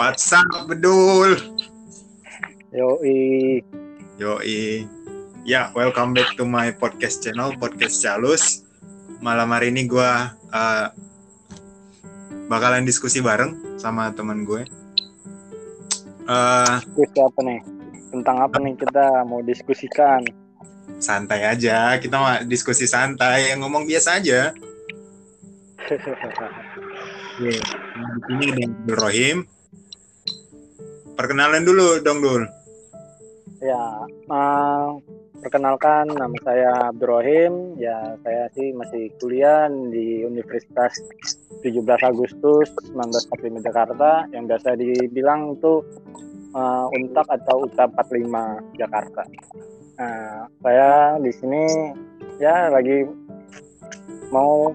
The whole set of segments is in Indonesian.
What's up, Bedul? Yoi. Yoi. Ya, welcome back to my podcast channel, Podcast Calus. Malam hari ini gue uh, bakalan diskusi bareng sama teman gue. Uh, Diskusi apa nih? Tentang apa nih kita mau diskusikan? santai aja, kita mah diskusi santai, ngomong biasa aja. Yeah. Nah, di sini ada Abdul Rohim. Perkenalan dulu dong, Dul. ya, uh, perkenalkan nama saya Abdurrahim. Ya, saya sih masih kuliah di Universitas 17 Agustus 1945 Jakarta yang biasa dibilang itu uh, Untak atau UTA 45 Jakarta. Nah, saya di sini ya lagi mau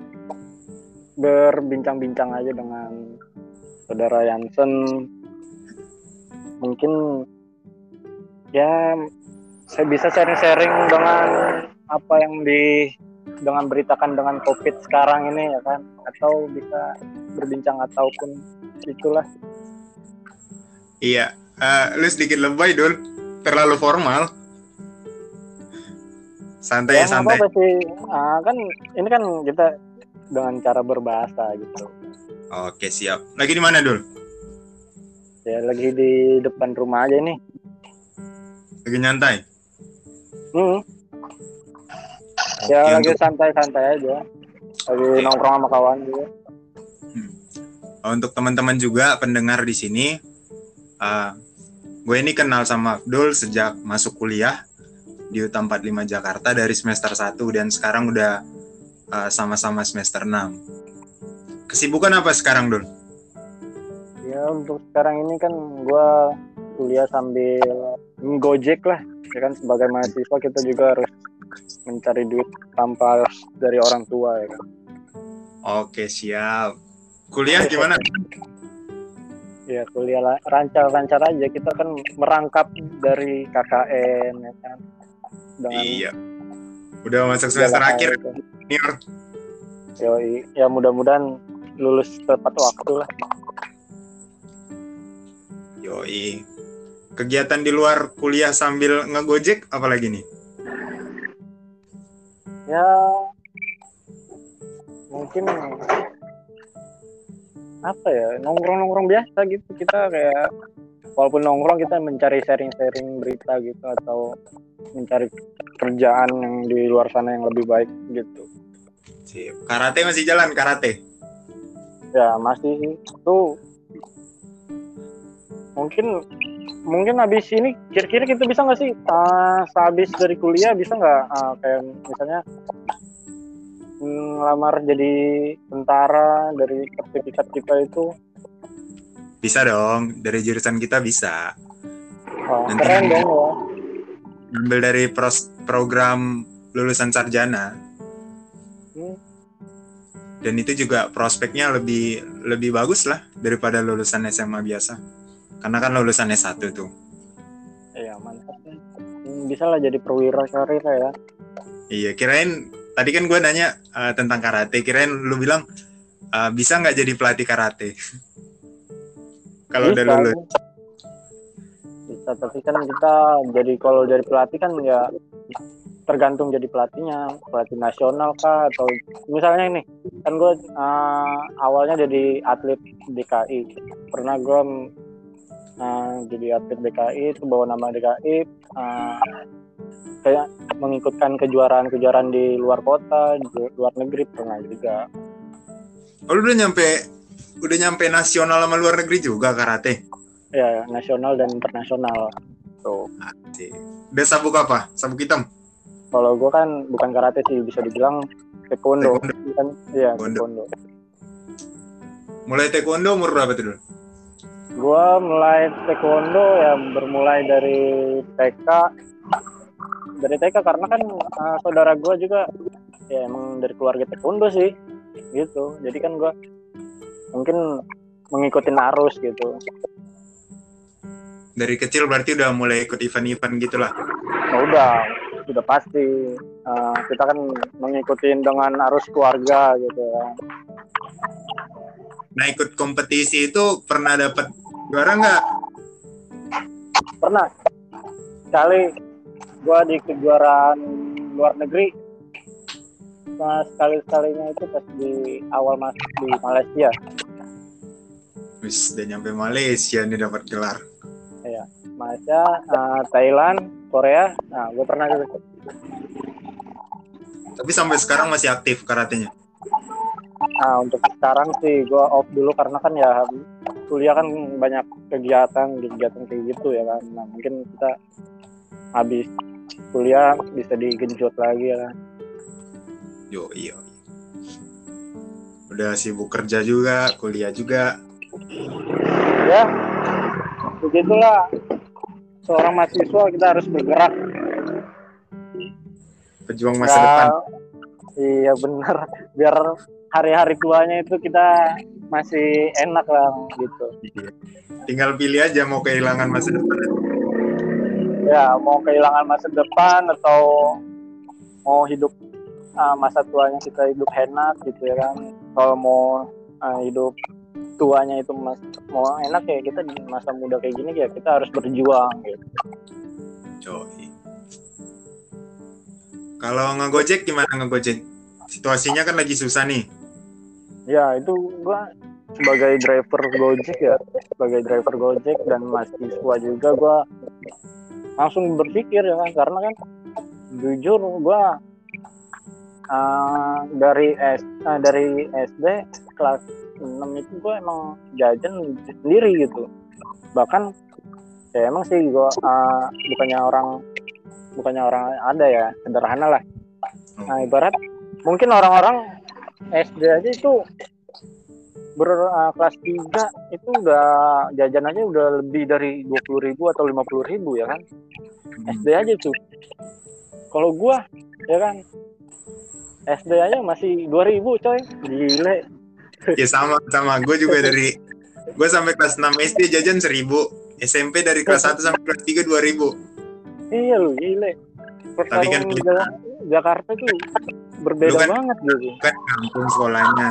berbincang-bincang aja dengan saudara Yansen. Mungkin ya saya bisa sharing-sharing dengan apa yang di dengan beritakan dengan COVID sekarang ini ya kan? Atau bisa berbincang ataupun itulah. Iya, uh, lu sedikit lebay, Dul. Terlalu formal. Santai ya, santai. apa sih. Ah, kan ini kan kita dengan cara berbahasa gitu. Oke siap. Lagi di mana dul ya lagi di depan rumah aja nih lagi nyantai hmm. ya lagi santai-santai aja lagi nongkrong sama kawan juga hmm. untuk teman-teman juga pendengar di sini uh, gue ini kenal sama Abdul sejak masuk kuliah di UTA 45 Jakarta dari semester 1 dan sekarang udah uh, sama-sama semester 6. Kesibukan apa sekarang, Dul? Ya, untuk sekarang ini kan gue kuliah sambil gojek lah. Ya kan sebagai mahasiswa kita juga harus mencari duit tanpa dari orang tua ya kan. Oke, siap. Kuliah gimana? ya kuliah lancar-lancar aja kita kan merangkap dari KKN ya kan dengan iya udah masuk semester akhir senior Yoi. ya mudah-mudahan lulus tepat waktu lah Yoi kegiatan di luar kuliah sambil ngegojek apalagi nih ya mungkin apa ya nongkrong-nongkrong biasa gitu kita kayak walaupun nongkrong kita mencari sharing-sharing berita gitu atau mencari kerjaan yang di luar sana yang lebih baik gitu. Sip. Karate masih jalan karate? Ya masih itu mungkin mungkin habis ini kira-kira kita bisa nggak sih uh, sehabis dari kuliah bisa nggak uh, kayak misalnya ngelamar jadi tentara dari sertifikat kita itu bisa dong, dari jurusan kita bisa. Oh, Nanti keren dong ya. Ambil dari pros, program lulusan sarjana. Hmm. Dan itu juga prospeknya lebih lebih bagus lah daripada lulusan SMA biasa. Karena kan lulusan S1 tuh. Iya, mantap. Bisa lah jadi perwira karir ya. Iya, kirain tadi kan gue nanya uh, tentang karate, kirain lu bilang uh, bisa nggak jadi pelatih karate? kalau udah lulus bisa tapi kan kita jadi kalau jadi pelatih kan ya tergantung jadi pelatihnya pelatih nasional kah atau misalnya ini kan gue uh, awalnya jadi atlet DKI pernah gue uh, jadi atlet DKI itu bawa nama DKI uh, kayak mengikutkan kejuaraan-kejuaraan di luar kota di luar negeri pernah juga oh lu udah nyampe udah nyampe nasional sama luar negeri juga karate? Ya, nasional dan internasional. Tuh. Asik. Udah sabuk apa? Sabuk hitam? Kalau gue kan bukan karate sih, bisa dibilang taekwondo. taekwondo. Kan, iya, taekwondo. Mulai taekwondo umur berapa tuh dulu? Gue mulai taekwondo ya bermulai dari TK. Dari TK karena kan uh, saudara gue juga ya emang dari keluarga taekwondo sih gitu. Jadi kan gue mungkin mengikuti arus gitu dari kecil berarti udah mulai ikut event-event gitulah oh, udah udah pasti uh, kita kan mengikuti dengan arus keluarga gitu ya nah ikut kompetisi itu pernah dapat juara nggak? Pernah. Sekali. Gua di kejuaraan luar negeri. Nah, sekali sekalinya itu pas di awal masuk di Malaysia. Wis udah nyampe Malaysia nih dapat gelar. Malaysia uh, Thailand Korea. Nah gue pernah gitu tapi sampai sekarang masih aktif karatenya? Nah untuk sekarang sih gue off dulu karena kan ya kuliah kan banyak kegiatan kegiatan kayak gitu ya kan. Nah mungkin kita habis kuliah bisa digenjot lagi ya kan. Yo iya udah sibuk kerja juga kuliah juga. Ya begitulah. Seorang mahasiswa kita harus bergerak. Pejuang masa depan. iya benar. Biar hari-hari tuanya itu kita masih enak lah gitu. Tinggal pilih aja mau kehilangan masa depan. Ya mau kehilangan masa depan atau mau hidup uh, masa tuanya kita hidup enak gitu ya kan. Kalau mau uh, hidup tuanya itu mas mau enak ya kita di masa muda kayak gini ya kita harus berjuang gitu. Yoi. kalau ngegojek gimana ngegojek? Situasinya kan lagi susah nih ya itu gua sebagai driver Gojek ya sebagai driver Gojek dan mahasiswa juga gua langsung berpikir ya kan karena kan jujur gua uh, dari S uh, dari SD kelas 6 itu gua emang jajan sendiri gitu. Bahkan ya emang sih gua uh, bukannya orang bukannya orang ada ya sederhana lah. Nah ibarat mungkin orang-orang SD aja itu ber uh, kelas 3 itu udah jajan aja udah lebih dari 20.000 ribu atau 50.000 ribu ya kan? SD aja tuh. Kalau gua ya kan? SD aja masih 2000 coy. Gile. Ya sama sama. Gue juga dari gue sampai kelas 6 SD jajan 1000 SMP dari kelas 1 sampai kelas 3 2000 iya lu gile. Tapi kan Pertarungan Jakarta tuh berbeda Lu kan- banget gitu kan kampung sekolahnya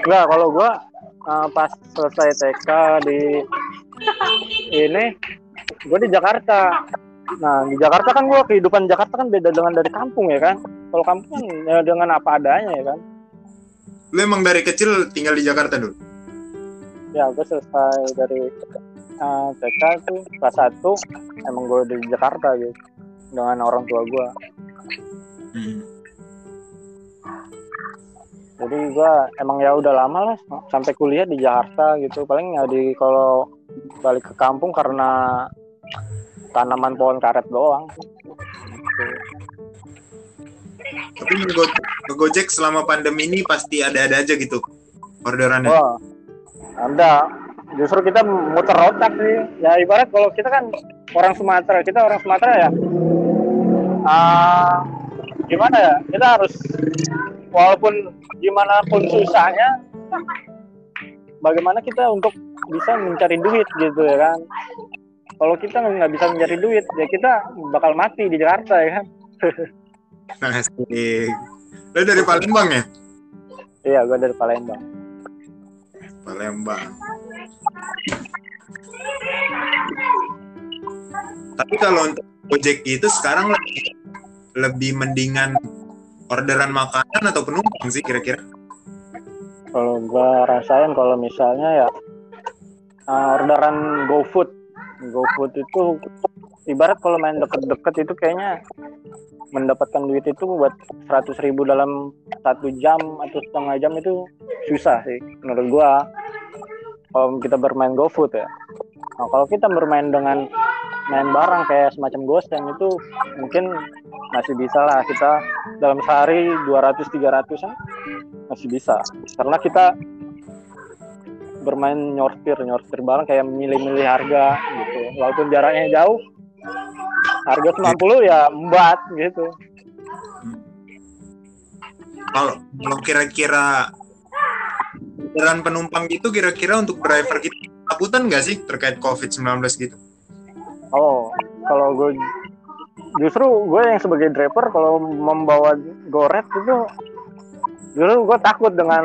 Enggak, kalau gua uh, pas selesai TK di ini gua di Jakarta. Nah, di Jakarta kan gua kehidupan Jakarta kan beda dengan dari kampung ya kan. Kalau kampung kan ya dengan apa adanya ya kan. lu emang dari kecil tinggal di Jakarta dulu Ya, gua selesai dari uh, TK tuh kelas 1 emang gua di Jakarta gitu dengan orang tua gua. Hmm. Jadi gua emang ya udah lama lah sampai kuliah di Jakarta gitu. Paling ya di kalau balik ke kampung karena tanaman pohon karet doang. tapi ngego- ngegojek selama pandemi ini pasti ada-ada aja gitu orderannya Wah, ada. Justru kita muter otak sih. Ya ibarat kalau kita kan orang Sumatera, kita orang Sumatera ya. Ah, gimana ya? Kita harus walaupun gimana pun susahnya, bagaimana kita untuk bisa mencari duit gitu ya kan? Kalau kita nggak bisa mencari duit, ya kita bakal mati di Jakarta ya kan? Asik. lu dari Palembang ya Iya, gue dari Palembang. Palembang tapi kalau untuk Gojek itu sekarang lebih, lebih mendingan orderan makanan atau penumpang sih kira-kira Kalau gua rasain kalau misalnya ya uh, orderan GoFood, GoFood itu ibarat kalau main deket-deket itu kayaknya mendapatkan duit itu buat 100 ribu dalam satu jam atau setengah jam itu susah sih menurut gua. Kalau kita bermain GoFood ya. Nah, kalau kita bermain dengan main barang kayak semacam Gosen itu mungkin masih bisa lah kita dalam sehari 200 300 an masih bisa. Karena kita bermain nyortir nyortir barang kayak milih-milih harga gitu. Walaupun jaraknya jauh harga 90 ya embat gitu. Kalau kalau kira-kira orderan penumpang gitu kira-kira untuk driver kita takutan nggak sih terkait COVID-19 gitu? Oh kalau gue justru gue yang sebagai driver kalau membawa goret itu justru gue takut dengan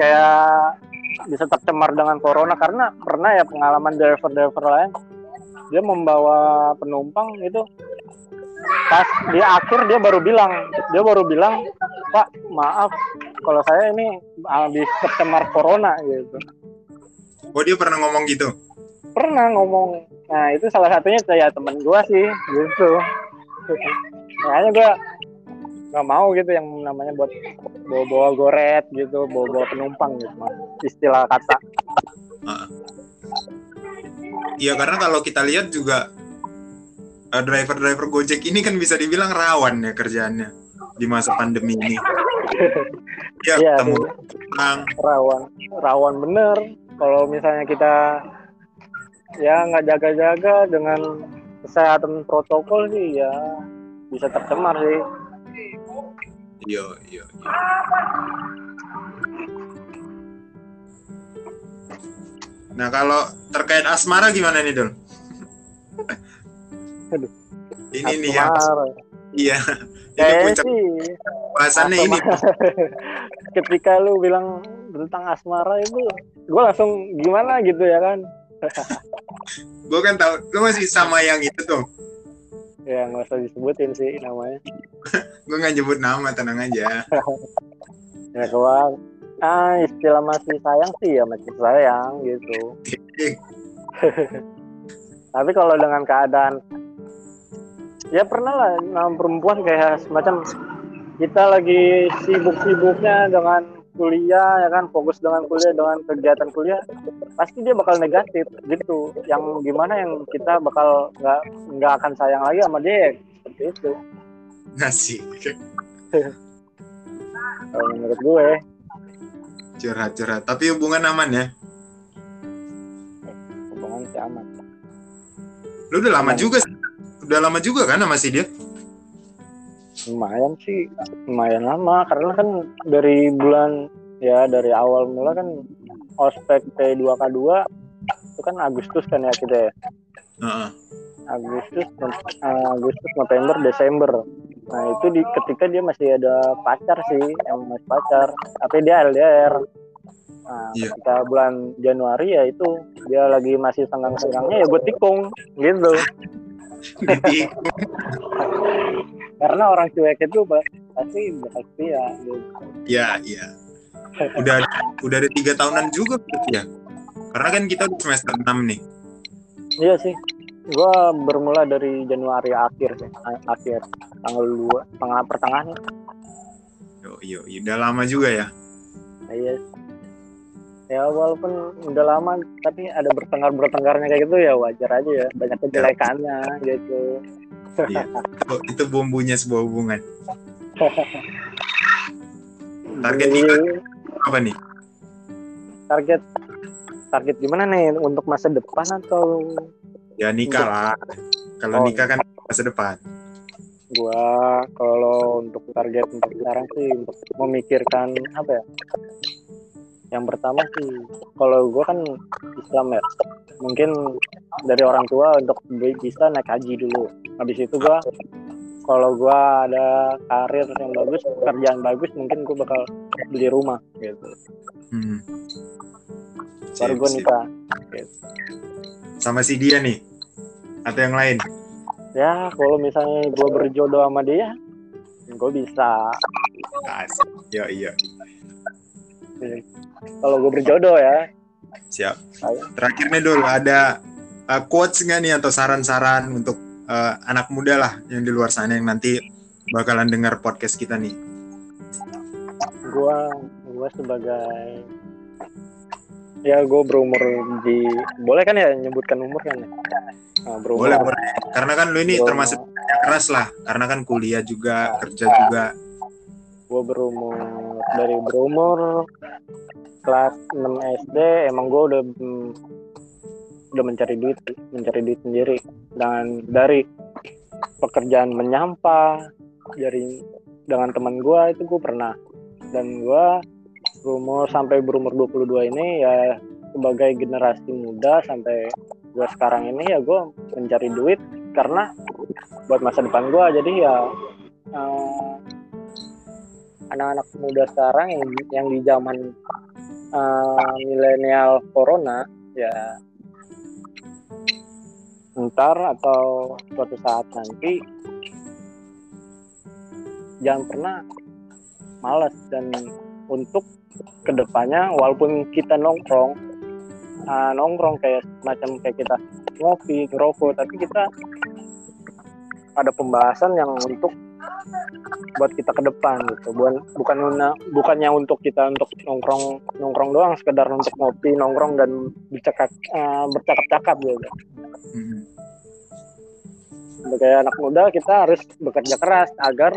kayak bisa tercemar dengan corona. Karena pernah ya pengalaman driver-driver lain dia membawa penumpang itu pas di akhir dia baru bilang dia baru bilang pak maaf kalau saya ini habis tercemar corona gitu. Oh dia pernah ngomong gitu pernah ngomong. Nah itu salah satunya saya temen gua sih gitu. Makanya gua nggak mau gitu yang namanya buat bawa-bawa goret gitu bawa-bawa penumpang gitu istilah kata. Iya karena kalau kita lihat juga uh, driver-driver Gojek ini kan bisa dibilang rawan ya kerjaannya di masa pandemi ini. ya, Iya, ketemu tuh. orang, rawan rawan bener. Kalau misalnya kita ya nggak jaga-jaga dengan kesehatan protokol sih ya bisa tercemar sih iya, iya, iya. Nah kalau terkait asmara gimana nih Dul? Aduh. Ini nih yang Asmara. iya. Ini puncak sih bahasannya ini. ketika lu bilang tentang asmara itu gue langsung gimana gitu ya kan Gue kan tahu lu masih sama yang itu tuh. ya nggak usah disebutin sih namanya Gue nggak nyebut nama, tenang aja. ya keluar ah istilah masih sayang sih ya masih sayang gitu tapi kalau dengan keadaan ya pernah lah nama perempuan kayak semacam kita lagi sibuk-sibuknya dengan kuliah ya kan fokus dengan kuliah dengan kegiatan kuliah pasti dia bakal negatif gitu yang gimana yang kita bakal nggak nggak akan sayang lagi sama dia seperti itu Ngasih kalau menurut gue curhat-curhat. Tapi hubungan aman ya. hubungan si aman Lu udah lama Aman. juga sih. Udah lama juga kan sama si dia? Lumayan sih lumayan lama. Karena kan dari bulan ya dari awal mula kan ospek P2K2 itu kan Agustus kan ya kita ya? Heeh. Agustus eh, Agustus November Desember. Nah itu di ketika dia masih ada pacar sih yang masih pacar tapi dia LDR nah Iya. ketika bulan Januari ya itu dia lagi masih senggang-senggangnya ya gue tikung gitu karena orang cuek itu pasti bakal setia gitu. ya, iya. Udah udah ada tiga tahunan juga berarti ya. Karena kan kita udah semester 6 nih. Iya sih. Gua bermula dari Januari akhir sih, a- akhir tanggal 2, tengah pertengahan. Yo, yo, udah lama juga ya. Iya. Ya walaupun udah lama tapi ada bertengkar-bertengkarnya kayak gitu ya wajar aja ya. Banyak kejelekannya gitu. Iya. Itu, itu bumbunya sebuah hubungan. Target Jadi, apa nih? target target gimana nih untuk masa depan atau Ya nikah lah. Kalau Oh, nikah kan masa depan. gua kalau untuk target untuk sekarang sih untuk memikirkan apa ya yang pertama sih kalau gua kan Islam ya mungkin dari orang tua untuk bi- bisa naik haji dulu habis itu gua kalau gua ada karir yang bagus pekerjaan bagus mungkin gua bakal beli rumah gitu Hmm. baru sip. nikah Sama si dia nih. Atau yang lain? ya kalau misalnya gua berjodoh sama dia gua bisa Asik. Yo, iya. kalau gua berjodoh ya Siap. Terakhir nih dulu ada uh, quotes nggak nih atau saran-saran untuk uh, anak muda lah yang di luar sana yang nanti bakalan dengar podcast kita nih. gua gua sebagai ya gue berumur di boleh kan ya nyebutkan umur kan ya nah, berumur Boleh, boleh. Karena kan lu ini berumur- termasuk keras lah. Karena kan kuliah juga, kerja juga. gue berumur dari berumur kelas 6 SD emang gue udah udah mencari duit mencari duit sendiri. Dan dari pekerjaan menyampah dari dengan teman gue itu gue pernah. Dan gue berumur sampai berumur 22 ini ya sebagai generasi muda sampai gue sekarang ini ya gue mencari duit. Karena buat masa depan gue jadi ya eh, anak-anak muda sekarang yang yang di zaman uh, milenial corona ya ntar atau suatu saat nanti jangan pernah malas dan untuk ke depannya walaupun kita nongkrong uh, nongkrong kayak macam kayak kita ngopi ngerokok tapi kita ada pembahasan yang untuk buat kita ke depan gitu. Bukan bukan bukannya untuk kita untuk nongkrong nongkrong doang sekedar untuk ngopi nongkrong dan bercakap uh, bercakap-cakap gitu hmm. sebagai anak muda kita harus bekerja keras agar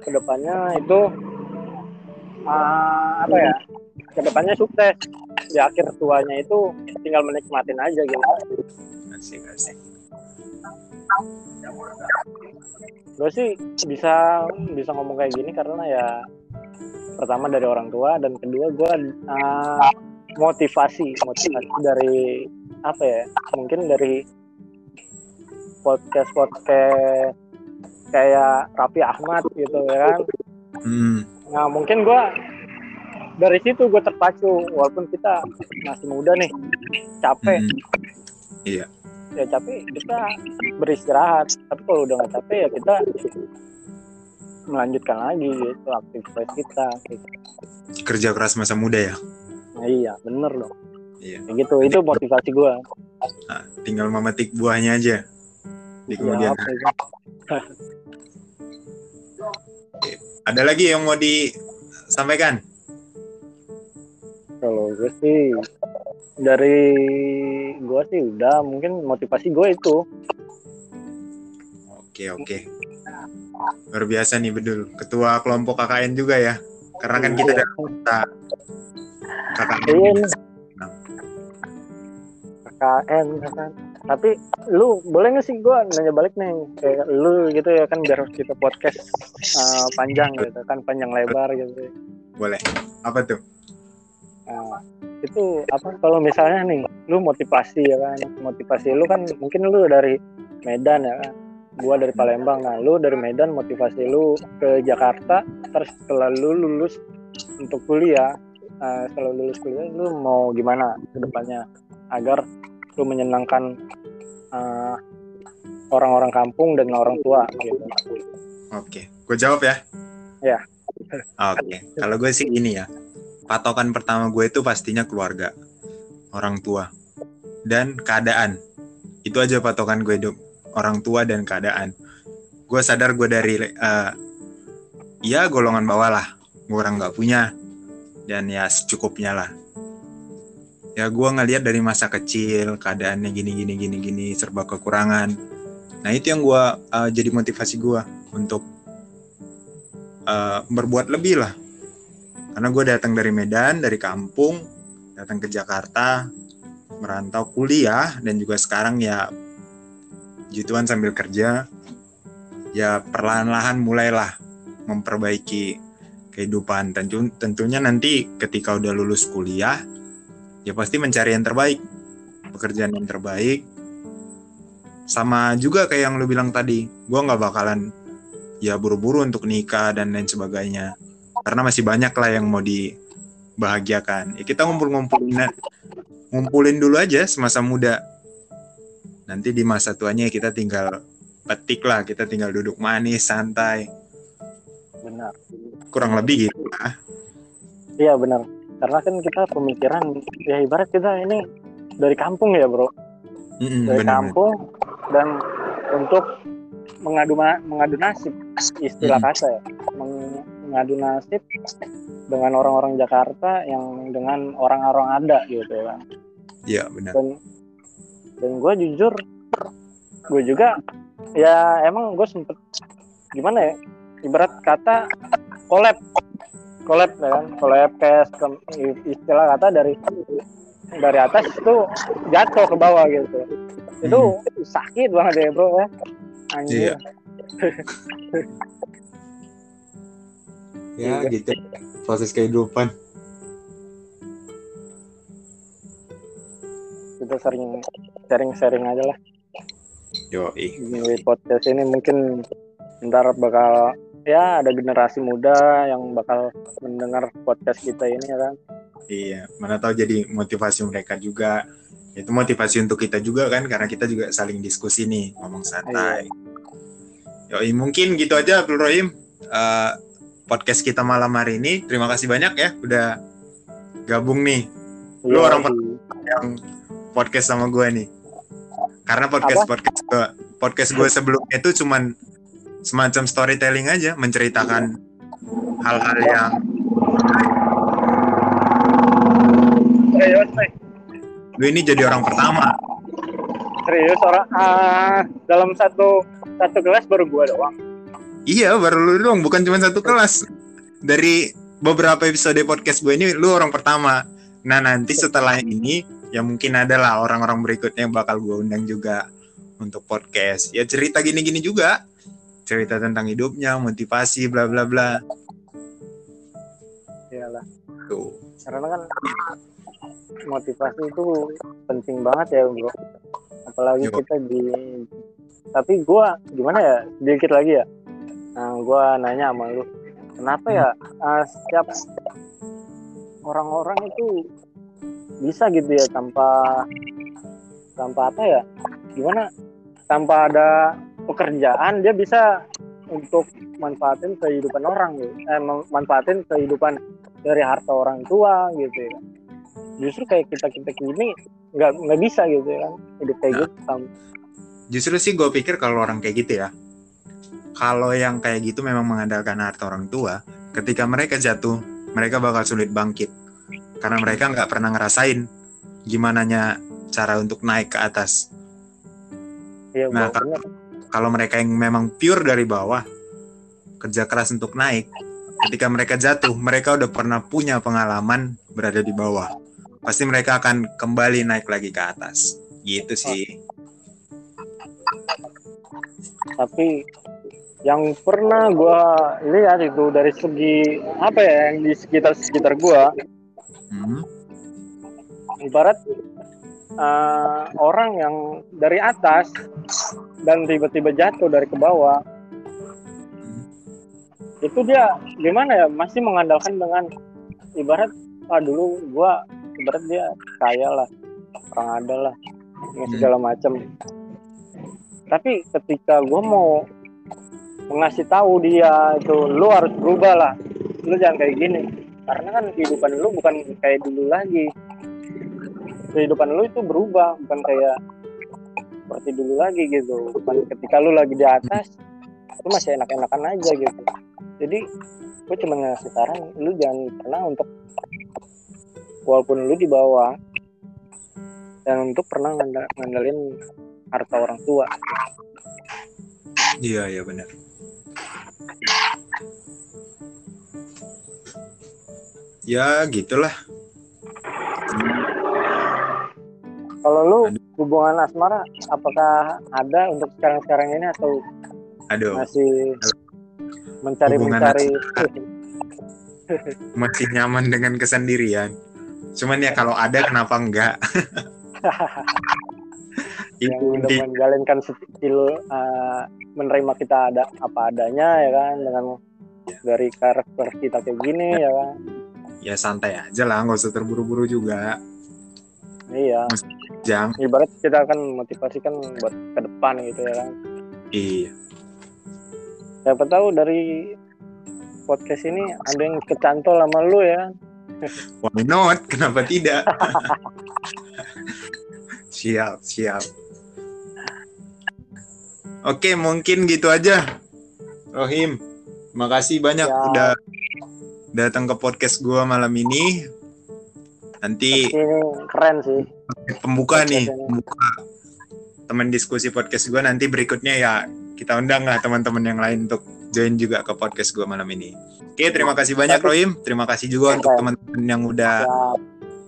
ke depannya itu uh, apa ya ke depannya sukses. Di akhir tuanya itu tinggal menikmatin aja gitu. Asik asik. Gue sih bisa bisa ngomong kayak gini karena ya pertama dari orang tua dan kedua gue uh, motivasi motivasi dari apa ya mungkin dari podcast podcast kayak Raffi Ahmad gitu ya kan? Hmm. nah mungkin gue dari situ gue terpacu walaupun kita masih muda nih capek. Hmm. iya. Ya tapi kita beristirahat. Tapi kalau udah nggak capek ya kita melanjutkan lagi gitu aktivitas kita gitu. kerja keras masa muda ya? Nah, iya bener dong. Iya. Ya gitu itu motivasi gue nah, tinggal memetik buahnya aja di iya, kemudian ya, ada lagi yang mau disampaikan? Kalau gue sih dari gue sih udah mungkin motivasi gue itu. Oke oke. Luar biasa nih bedul. Ketua kelompok KKN juga ya. Karena kan kita ada kita KKN iya, KKN kan tapi lu boleh nggak sih gue nanya balik nih? Kayak lu gitu ya kan biar kita podcast uh, panjang gitu kan panjang lebar gitu. Boleh. Apa tuh? Nah, itu apa? Kalau misalnya nih lu motivasi ya kan motivasi lu kan mungkin lu dari Medan ya kan gua dari Palembang. Nah lu dari Medan motivasi lu ke Jakarta terus setelah lu lulus untuk kuliah uh, setelah lulus kuliah lu mau gimana ke depannya? Agar lu menyenangkan uh, orang-orang kampung dan orang tua gitu oke gue jawab ya ya oke kalau gue sih ini ya patokan pertama gue itu pastinya keluarga, orang tua, dan keadaan. Itu aja patokan gue hidup, orang tua dan keadaan. Gue sadar gue dari, uh, ya golongan bawah lah, gue orang nggak punya, dan ya secukupnya lah. Ya gue ngeliat dari masa kecil, keadaannya gini gini gini gini, serba kekurangan. Nah itu yang gue uh, jadi motivasi gue untuk uh, berbuat lebih lah. Karena gue datang dari Medan dari kampung datang ke Jakarta merantau kuliah dan juga sekarang ya jituan sambil kerja. Ya perlahan-lahan mulailah memperbaiki kehidupan. Tentu tentunya nanti ketika udah lulus kuliah ya pasti mencari yang terbaik pekerjaan yang terbaik. Sama juga kayak yang lu bilang tadi gue nggak bakalan ya buru-buru untuk nikah dan lain sebagainya. Karena masih banyak lah yang mau dibahagiakan. Ya kita ngumpul-ngumpulin ngumpulin dulu aja semasa muda. Nanti di masa tuanya kita tinggal petik lah kita tinggal duduk manis santai. Benar. Kurang lebih gitu lah. Iya benar karena kan kita pemikiran ya ibarat kita ini dari kampung ya bro mm-hmm, dari bener, kampung dan untuk mengadu mengadu nasib istilah mm-hmm. kata ya ngadu nasib dengan orang-orang Jakarta yang dengan orang-orang ada gitu kan. Iya benar. Dan dan gue jujur, gue juga ya emang gue sempet gimana ya ibarat kata collab collab ya kan? Collab kayak istilah kata dari dari atas itu jatuh ke bawah gitu. Itu hmm. sakit banget ya bro ya. Anjir iya. ya iya. gitu. Proses kehidupan. Kita sering sharing-sharing aja lah. Yo di podcast ini mungkin ntar bakal ya ada generasi muda yang bakal mendengar podcast kita ini ya kan Iya, mana tahu jadi motivasi mereka juga. Itu motivasi untuk kita juga kan, karena kita juga saling diskusi nih, ngomong santai. Yoi, mungkin gitu aja Abdul Rohim. Uh, podcast kita malam hari ini. Terima kasih banyak ya udah gabung nih. Lu Iya, orang sih. yang podcast sama gue nih. Karena podcast Apa? podcast gue podcast gue sebelumnya itu cuman semacam storytelling aja, menceritakan hal-hal yang serius nih lu ini jadi orang pertama. serius orang ah, dalam satu satu kelas baru gua doang Iya, baru lu dong, bukan cuma satu kelas. Dari beberapa episode podcast gue ini, lu orang pertama. Nah, nanti setelah ini, ya mungkin adalah orang-orang berikutnya yang bakal gue undang juga untuk podcast. Ya cerita gini-gini juga. Cerita tentang hidupnya, motivasi, bla bla bla. iyalah. Tuh. karena kan motivasi itu penting banget ya bro. Apalagi Yo. kita di tapi gua gimana ya? Sedikit lagi ya. Nah gua nanya sama lu. Kenapa ya ah, setiap orang-orang itu bisa gitu ya tanpa tanpa apa ya? Gimana? Tanpa ada pekerjaan dia bisa untuk manfaatin kehidupan orang gitu eh, manfaatin kehidupan dari harta orang tua gitu ya justru kayak kita kita gini nggak nggak bisa gitu ya kan hidup kayak Nah. gitu Justru sih gue pikir kalau orang kayak gitu ya, kalau yang kayak gitu memang mengandalkan harta orang tua, ketika mereka jatuh, mereka bakal sulit bangkit. Karena mereka nggak pernah ngerasain gimana cara untuk naik ke atas. Iya, Nah, bener. Kalau mereka yang memang pure dari bawah kerja keras untuk naik ketika mereka jatuh mereka udah pernah punya pengalaman berada di bawah. Pasti mereka akan kembali naik lagi ke atas. Gitu sih. Tapi yang pernah gua lihat itu dari segi apa ya yang di sekitar sekitar gua Hmm, ibarat eh, orang yang dari atas dan tiba-tiba jatuh dari ke bawah itu dia gimana ya? Masih mengandalkan dengan ibarat ah dulu gua ibarat dia kaya lah orang ada lah ya Hmm. segala macam. Tapi ketika gua mau mengasih tahu dia itu lu harus berubah lah lu jangan kayak gini. Karena kan kehidupan lu bukan kayak dulu lagi kehidupan lu itu berubah bukan kayak seperti dulu lagi gitu. Bukan ketika lu lagi di atas lu masih enak-enakan aja gitu. Jadi gue cuma ngasih saran lu jangan pernah untuk walaupun lu di bawah dan untuk pernah ngandelin harta orang tua. Iya iya benar ya gitulah hubungan asmara apakah ada untuk sekarang-sekarang ini atau aduh masih mencari Hubungan mencari masih nyaman dengan kesendirian. Cuman ya kalau ada kenapa enggak? Yang itu udah inti menjalankan skill uh, menerima kita ada apa adanya ya kan? Dengan dari karakter kita kayak gini ya kan? Ya santai aja lah nggak usah terburu-buru juga iya. Jang ibarat kita akan motivasikan buat ke depan gitu ya kan. Iya. Siapa tahu dari podcast ini ada yang kecantol sama lu ya. Why not? Kenapa tidak? Siap siap. Oke mungkin gitu aja. Rohim makasih banyak Siap. udah datang ke podcast gua malam ini nanti ini keren sih pembuka nih Podcast ini. pembuka teman diskusi podcast gua nanti berikutnya ya kita undang lah teman-teman yang lain untuk join juga ke podcast gua malam ini oke terima kasih banyak Rohim terima kasih juga untuk Oke. teman-teman yang udah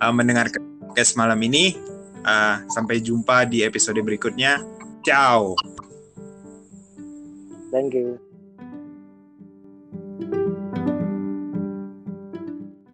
uh, mendengar podcast malam ini. Uh, sampai jumpa di episode berikutnya. Ciao. thank you